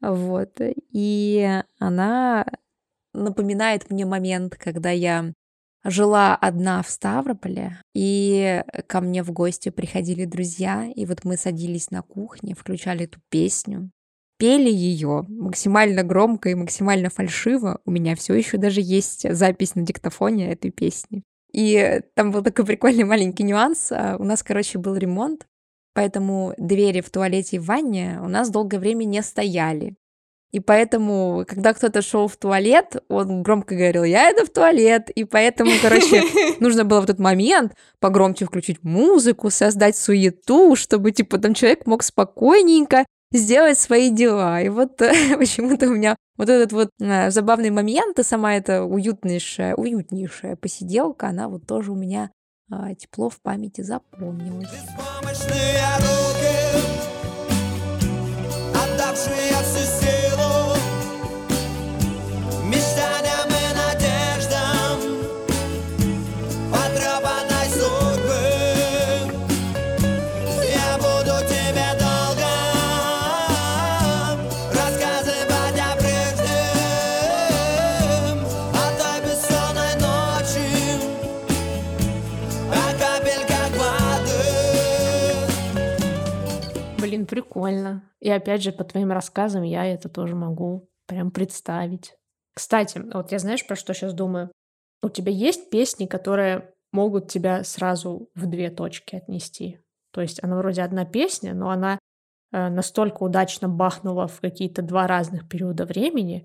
вот. И она напоминает мне момент, когда я жила одна в Ставрополе, и ко мне в гости приходили друзья, и вот мы садились на кухне, включали эту песню, пели ее максимально громко и максимально фальшиво. У меня все еще даже есть запись на диктофоне этой песни. И там был такой прикольный маленький нюанс. А, у нас, короче, был ремонт, поэтому двери в туалете и в ванне у нас долгое время не стояли. И поэтому, когда кто-то шел в туалет, он громко говорил, я иду в туалет. И поэтому, короче, нужно было в этот момент погромче включить музыку, создать суету, чтобы, типа, там человек мог спокойненько сделать свои дела. И вот почему-то у меня вот этот вот э, забавный момент, и сама эта уютнейшая, уютнейшая посиделка, она вот тоже у меня э, тепло в памяти запомнилась. Прикольно. И опять же, по твоим рассказам я это тоже могу прям представить. Кстати, вот я знаешь, про что сейчас думаю? У тебя есть песни, которые могут тебя сразу в две точки отнести? То есть она вроде одна песня, но она э, настолько удачно бахнула в какие-то два разных периода времени,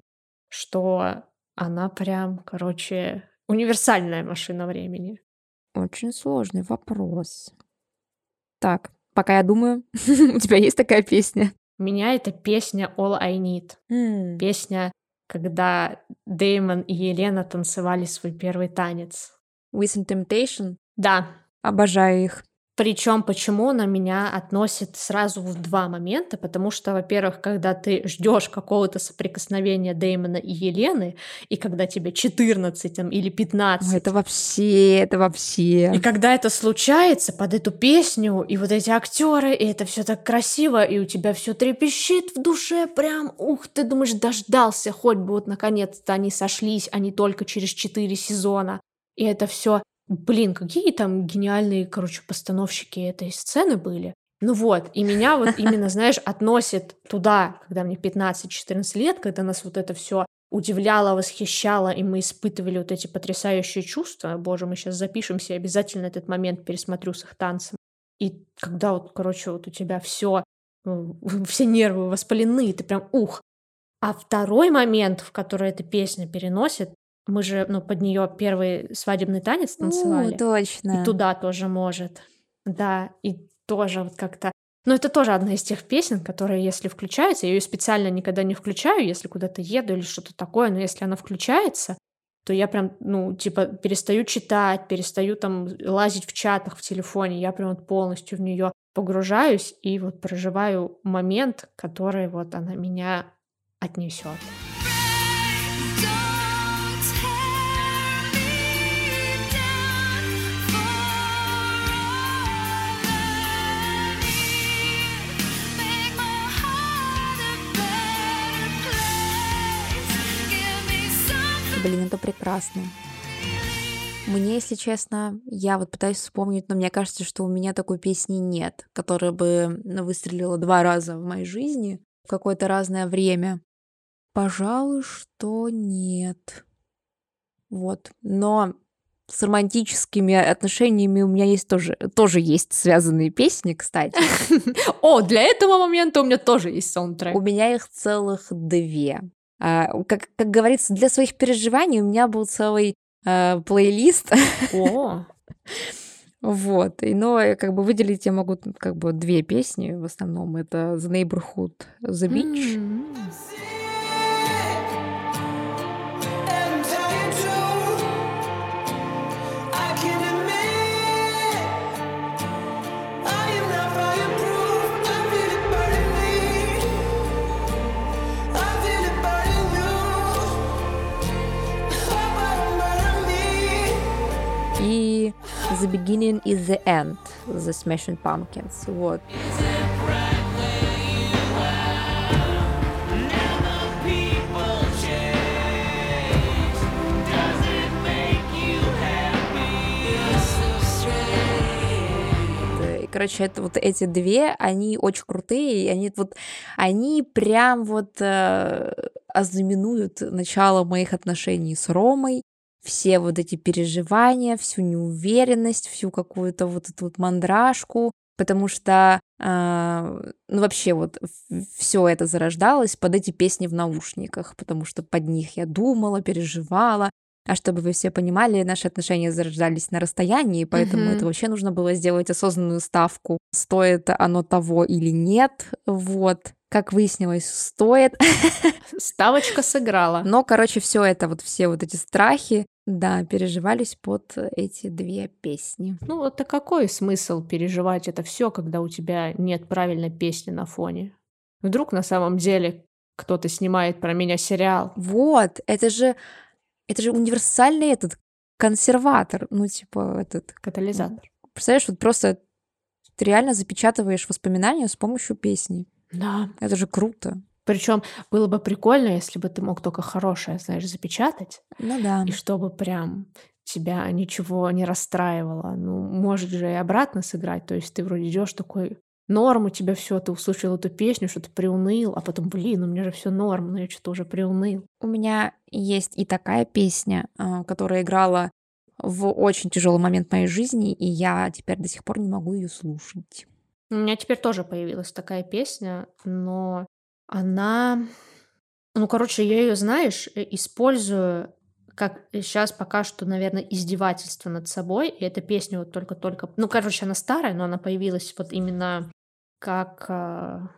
что она прям, короче, универсальная машина времени. Очень сложный вопрос. Так, Пока я думаю, у тебя есть такая песня? У меня это песня All I Need. Mm. Песня, когда Дэймон и Елена танцевали свой первый танец. With Temptation? Да. Обожаю их. Причем почему на меня относит сразу в два момента, потому что, во-первых, когда ты ждешь какого-то соприкосновения Дэймона и Елены, и когда тебе 14 там, или 15. Ой, это вообще, это вообще. И когда это случается под эту песню, и вот эти актеры, и это все так красиво, и у тебя все трепещет в душе, прям, ух, ты думаешь, дождался, хоть бы вот наконец-то они сошлись, а не только через 4 сезона. И это все Блин, какие там гениальные, короче, постановщики этой сцены были. Ну вот, и меня вот именно, знаешь, относит туда, когда мне 15-14 лет, когда нас вот это все удивляло, восхищало, и мы испытывали вот эти потрясающие чувства. Боже, мы сейчас запишемся, обязательно этот момент пересмотрю с их танцем. И когда вот, короче, вот у тебя все, все нервы воспалены, ты прям ух. А второй момент, в который эта песня переносит, мы же, ну, под нее первый свадебный танец танцевали. О, точно. И туда тоже может. Да, и тоже вот как-то... Но это тоже одна из тех песен, которые, если включается, я ее специально никогда не включаю, если куда-то еду или что-то такое, но если она включается, то я прям, ну, типа, перестаю читать, перестаю там лазить в чатах в телефоне, я прям вот полностью в нее погружаюсь и вот проживаю момент, который вот она меня отнесет. Блин, это прекрасно. Мне, если честно, я вот пытаюсь вспомнить, но мне кажется, что у меня такой песни нет, которая бы выстрелила два раза в моей жизни в какое-то разное время. Пожалуй, что нет. Вот. Но с романтическими отношениями у меня есть тоже, тоже есть связанные песни, кстати. О, для этого момента у меня тоже есть саундтрек. У меня их целых две. А, как, как говорится, для своих переживаний у меня был целый э, плейлист. О, Вот, и, но э, как бы выделить я могу как бы две песни в основном. Это The Neighborhood, The Beach. м. Beginning is the End, The Smashing Pumpkins. Вот. Короче, это вот эти две, они очень крутые, и они вот, они прям вот э, ознаменуют начало моих отношений с Ромой, все вот эти переживания, всю неуверенность, всю какую-то вот эту вот мандражку, потому что, а, ну, вообще вот все это зарождалось под эти песни в наушниках, потому что под них я думала, переживала, а чтобы вы все понимали, наши отношения зарождались на расстоянии, поэтому Мгм. это вообще нужно было сделать осознанную ставку, стоит оно того или нет, вот. Как выяснилось, стоит. Ставочка сыграла. Но, короче, все это, вот все вот эти страхи, да, переживались под эти две песни. Ну, это какой смысл переживать это все, когда у тебя нет правильной песни на фоне? Вдруг на самом деле кто-то снимает про меня сериал. Вот, это же, это же универсальный этот консерватор, ну, типа, этот, Катализатор. представляешь, вот просто ты реально запечатываешь воспоминания с помощью песни. Да. Это же круто. Причем было бы прикольно, если бы ты мог только хорошее, знаешь, запечатать, Ну да. и чтобы прям тебя ничего не расстраивало. Ну, может же и обратно сыграть. То есть ты вроде идешь такой, норм у тебя все, ты услышал эту песню, что ты приуныл, а потом, блин, у меня же все норм, но я что-то уже приуныл. У меня есть и такая песня, а, которая играла в очень тяжелый момент моей жизни, и я теперь до сих пор не могу ее слушать. У меня теперь тоже появилась такая песня, но она... Ну, короче, я ее, знаешь, э, использую как сейчас пока что, наверное, издевательство над собой. И эта песня вот только-только... Ну, короче, она старая, но она появилась вот именно как... а,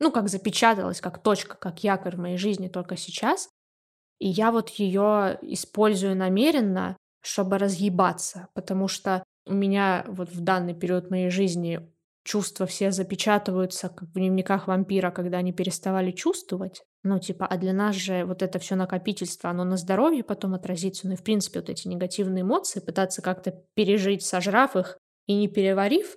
Ну, как запечаталась, как точка, как якорь в моей жизни только сейчас. И я вот ее использую намеренно, чтобы разъебаться, потому что у меня вот в данный период моей жизни чувства все запечатываются, как в дневниках вампира, когда они переставали чувствовать. Ну, типа, а для нас же вот это все накопительство, оно на здоровье потом отразится. Ну и, в принципе, вот эти негативные эмоции, пытаться как-то пережить, сожрав их и не переварив,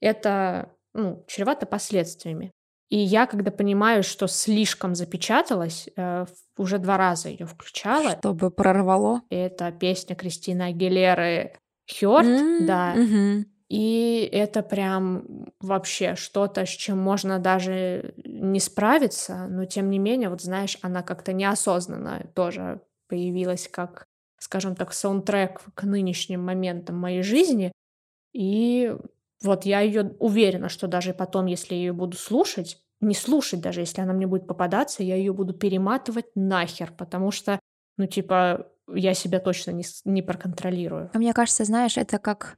это, ну, чревато последствиями. И я, когда понимаю, что слишком запечаталась, э, уже два раза ее включала. Чтобы прорвало. Это песня Кристины Агилеры «Хёрт», М, да. мгм. И это прям вообще что-то, с чем можно даже не справиться, но тем не менее, вот знаешь, она как-то неосознанно тоже появилась как, скажем так, саундтрек к нынешним моментам моей жизни. И вот я ее уверена, что даже потом, если я ее буду слушать, не слушать даже, если она мне будет попадаться, я ее буду перематывать нахер, потому что, ну, типа, я себя точно не, не проконтролирую. А мне кажется, знаешь, это как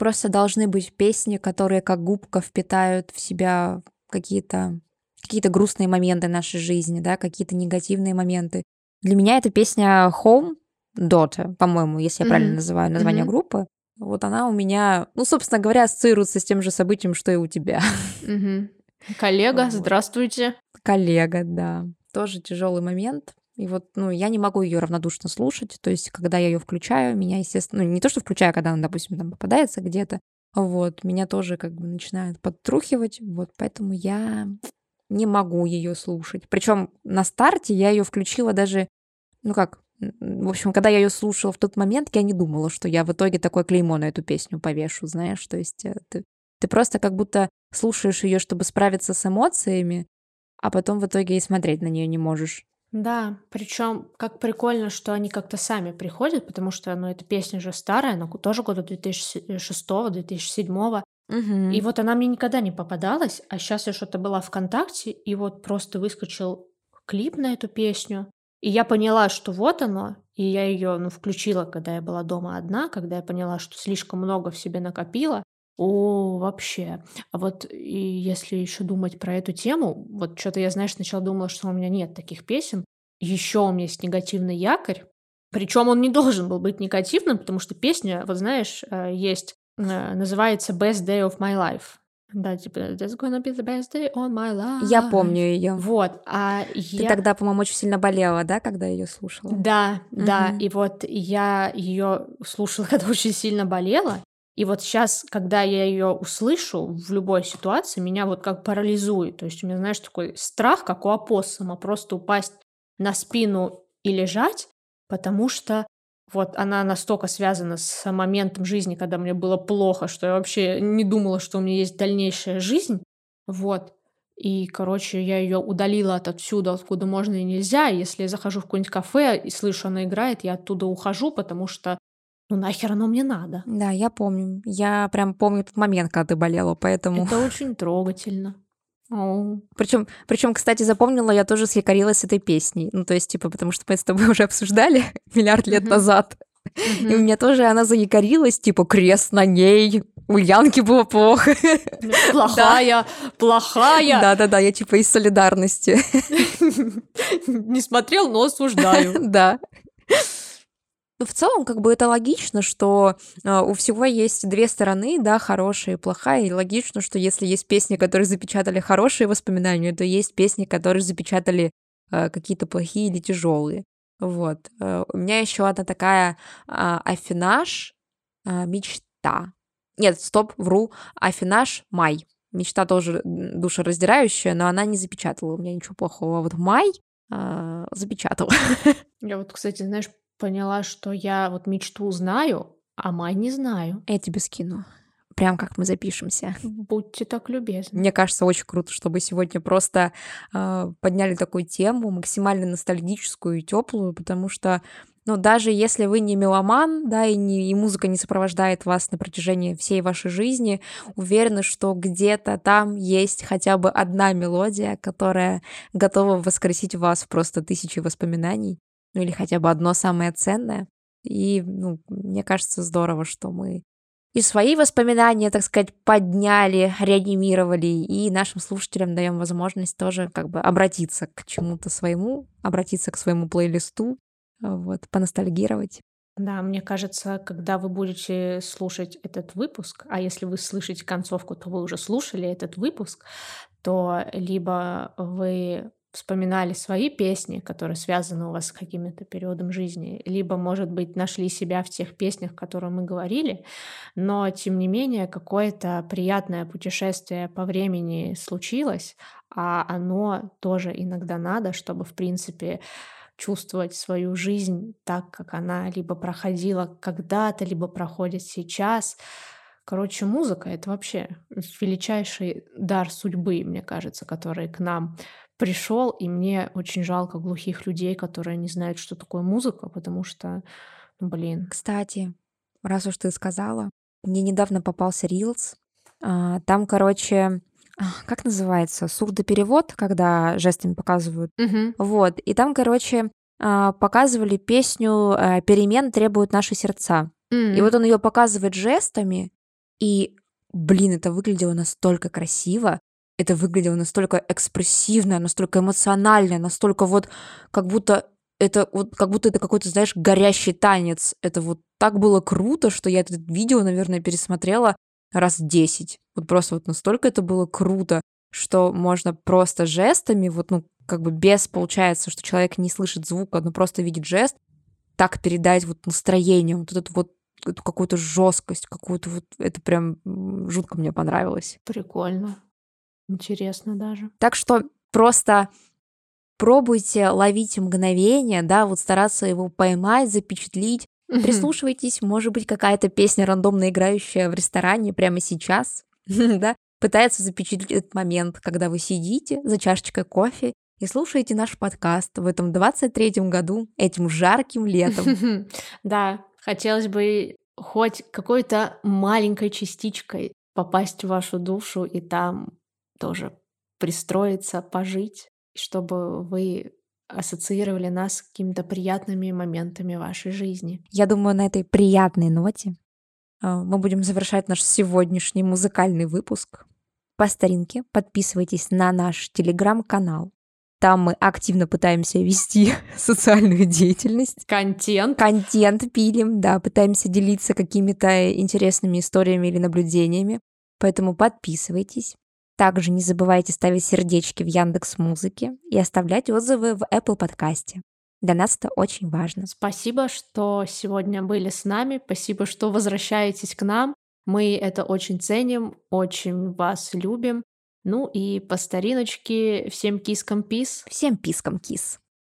просто должны быть песни, которые как губка впитают в себя какие-то какие-то грустные моменты нашей жизни, да, какие-то негативные моменты. Для меня эта песня Home Daughter, по-моему, если я правильно Мгм. называю название Мгм. группы. Вот она у меня, ну, собственно говоря, ассоциируется с тем же событием, что и у тебя. Мгм. Коллега, Вот. здравствуйте. Коллега, да. Тоже тяжелый момент. И вот, ну, я не могу ее равнодушно слушать. То есть, когда я ее включаю, меня, естественно, ну, не то, что включаю, когда она, допустим, там попадается где-то, вот, меня тоже как бы начинает подтрухивать. Вот, поэтому я не могу ее слушать. Причем на старте я ее включила даже, ну как, в общем, когда я ее слушала в тот момент, я не думала, что я в итоге такое клеймо на эту песню повешу, знаешь, то есть э, ты, ты просто как будто слушаешь ее, чтобы справиться с эмоциями, а потом в итоге и смотреть на нее не можешь. Да, причем как прикольно, что они как-то сами приходят, потому что, ну, эта песня же старая, она тоже года 2006-2007. И вот она мне никогда не попадалась, а сейчас я что-то была ВКонтакте, и вот просто выскочил клип на эту песню. И я поняла, что вот оно, и я ее, ну, включила, когда я была дома одна, когда я поняла, что слишком много в себе накопила. О, вообще. А вот и если еще думать про эту тему, вот что-то я, знаешь, сначала думала, что у меня нет таких песен. Еще у меня есть негативный якорь. Причем он не должен был быть негативным, потому что песня, вот знаешь, э, есть, э, называется Best Day of My Life. Да, типа That's gonna be the best day on my life. Я помню ее. Вот, а Ты я... тогда, по-моему, очень сильно болела, да, когда ее слушала? Да, да, Мгм. и вот я ее слушала, когда очень сильно болела, и вот сейчас, когда я ее услышу в любой ситуации, меня вот как парализует. То есть у меня, знаешь, такой страх, как у опоссума, просто упасть на спину и лежать, потому что вот она настолько связана с моментом жизни, когда мне было плохо, что я вообще не думала, что у меня есть дальнейшая жизнь. Вот. И, короче, я ее удалила отовсюду, откуда можно и нельзя. Если я захожу в какое-нибудь кафе и слышу, она играет, я оттуда ухожу, потому что, ну нахер оно мне надо. Да, я помню. Я прям помню тот момент, когда ты болела, поэтому... Это очень трогательно. Причем, причем, кстати, запомнила, я тоже съякорилась с этой песней. Ну, то есть, типа, потому что мы с тобой уже обсуждали миллиард лет назад. И у меня тоже она заякорилась, типа, крест на ней. У Янки было плохо. Плохая, плохая. Да-да-да, я типа из солидарности. Не смотрел, но осуждаю. Да. Ну, в целом, как бы это логично, что э, у всего есть две стороны, да, хорошая и плохая, и логично, что если есть песни, которые запечатали хорошие воспоминания, то есть песни, которые запечатали э, какие-то плохие или тяжелые. Вот. Э, у меня еще одна такая а, афинаж, а, мечта. Нет, стоп, вру. Афинаж май. Мечта тоже душераздирающая, но она не запечатала у меня ничего плохого. А вот май запечатала. Я вот, кстати, знаешь, поняла, что я вот мечту знаю, а май не знаю. Я тебе скину. Прям как мы запишемся. Будьте так любезны. Мне кажется, очень круто, чтобы сегодня просто э, подняли такую тему, максимально ностальгическую и теплую, потому что, ну, даже если вы не меломан, да, и, не, и музыка не сопровождает вас на протяжении всей вашей жизни, уверена, что где-то там есть хотя бы одна мелодия, которая готова воскресить в вас просто тысячи воспоминаний, ну или хотя бы одно самое ценное. И, ну, мне кажется, здорово, что мы и свои воспоминания, так сказать, подняли, реанимировали, и нашим слушателям даем возможность тоже как бы обратиться к чему-то своему, обратиться к своему плейлисту, а, вот, поностальгировать. Да, мне кажется, когда вы будете слушать этот выпуск, а если вы слышите концовку, то вы уже слушали этот выпуск, то либо вы вспоминали свои песни, которые связаны у вас с каким-то периодом жизни, либо, может быть, нашли себя в тех песнях, которые мы говорили, но, тем не менее, какое-то приятное путешествие по времени случилось, а оно тоже иногда надо, чтобы, в принципе, чувствовать свою жизнь так, как она либо проходила когда-то, либо проходит сейчас. Короче, музыка — это вообще величайший дар судьбы, мне кажется, который к нам пришел, и мне очень жалко глухих людей, которые не знают, что такое музыка, потому что, ну, блин. Кстати, раз уж ты сказала, мне недавно попался Reels, а, там, короче, как называется, сурдоперевод, когда жестами показывают, Мгм. вот, и там, короче, а, показывали песню а, «Перемен требуют наши сердца». И М. вот он ее показывает жестами, и, блин, это выглядело настолько красиво, это выглядело настолько экспрессивно, настолько эмоционально, настолько вот как будто это вот как будто это какой-то, знаешь, горящий танец. Это вот так было круто, что я это видео, наверное, пересмотрела раз 10. Вот просто вот настолько это было круто, что можно просто жестами, вот, ну, как бы без, получается, что человек не слышит звука, но просто видит жест, так передать вот настроение, вот эту вот эту какую-то жесткость, какую-то вот это прям жутко мне понравилось. Прикольно. Интересно даже. Так что просто пробуйте ловить мгновение, да, вот стараться его поймать, запечатлить. Прислушивайтесь, может быть, какая-то песня рандомно играющая в ресторане прямо сейчас, да, пытается запечатлеть этот момент, когда вы сидите за чашечкой кофе и слушаете наш подкаст в этом 23-м году, этим жарким летом. Да, хотелось бы хоть какой-то маленькой частичкой попасть в вашу душу и там тоже пристроиться, пожить, чтобы вы ассоциировали нас с какими-то приятными моментами вашей жизни. Я думаю, на этой приятной ноте а, мы будем завершать наш сегодняшний музыкальный выпуск. По старинке подписывайтесь на наш телеграм-канал. Там мы активно пытаемся вести социальную деятельность. Контент. Контент пилим, да, пытаемся делиться какими-то интересными историями или наблюдениями. Поэтому подписывайтесь. Также не забывайте ставить сердечки в Яндекс Музыке и оставлять отзывы в Apple подкасте. Для нас это очень важно. Спасибо, что сегодня были с нами. Спасибо, что возвращаетесь к нам. Мы это очень ценим, очень вас любим. Ну и по стариночке всем кискам пис. Всем пискам кис.